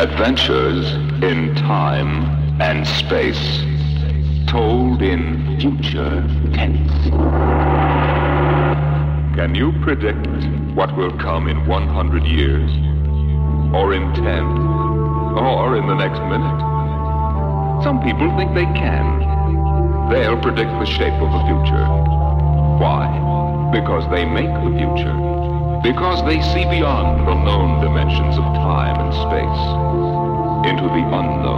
Adventures in time and space. Told in future tense. Can you predict what will come in 100 years? Or in 10? Or in the next minute? Some people think they can. They'll predict the shape of the future. Why? Because they make the future. Because they see beyond the known dimensions of time and space into the unknown.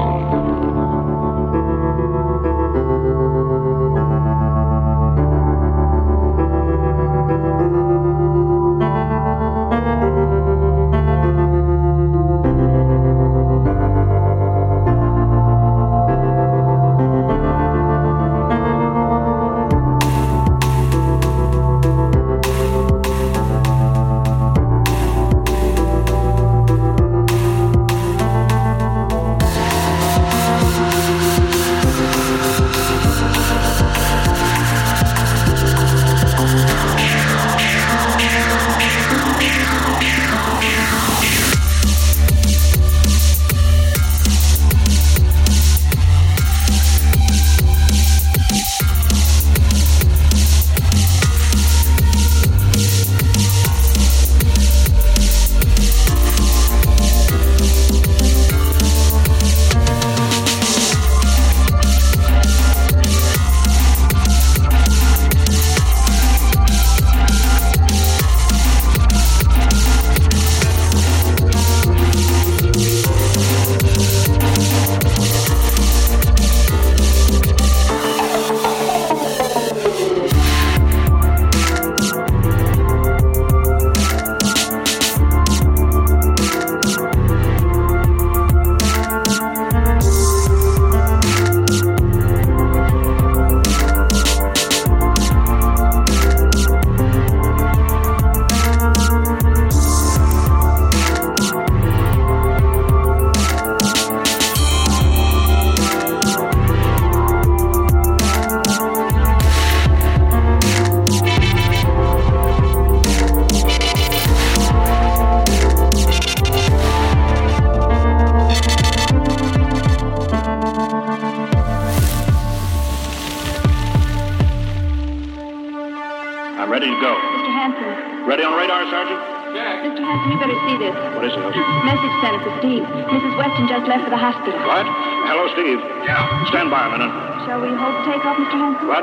I'm ready to go. Mr. Hanson. Ready on radar, Sergeant? Yeah. Mr. Hanson, you better see this. What is it? Message sent for Steve. Mrs. Weston just left for the hospital. What? Hello, Steve. Yeah. Stand by a minute. Shall we hold the takeoff, Mr. Hanson? What?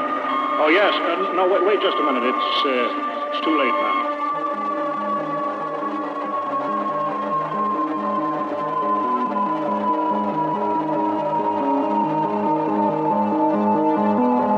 Oh, yes. Uh, no, wait, wait just a minute. It's, uh, it's too late now.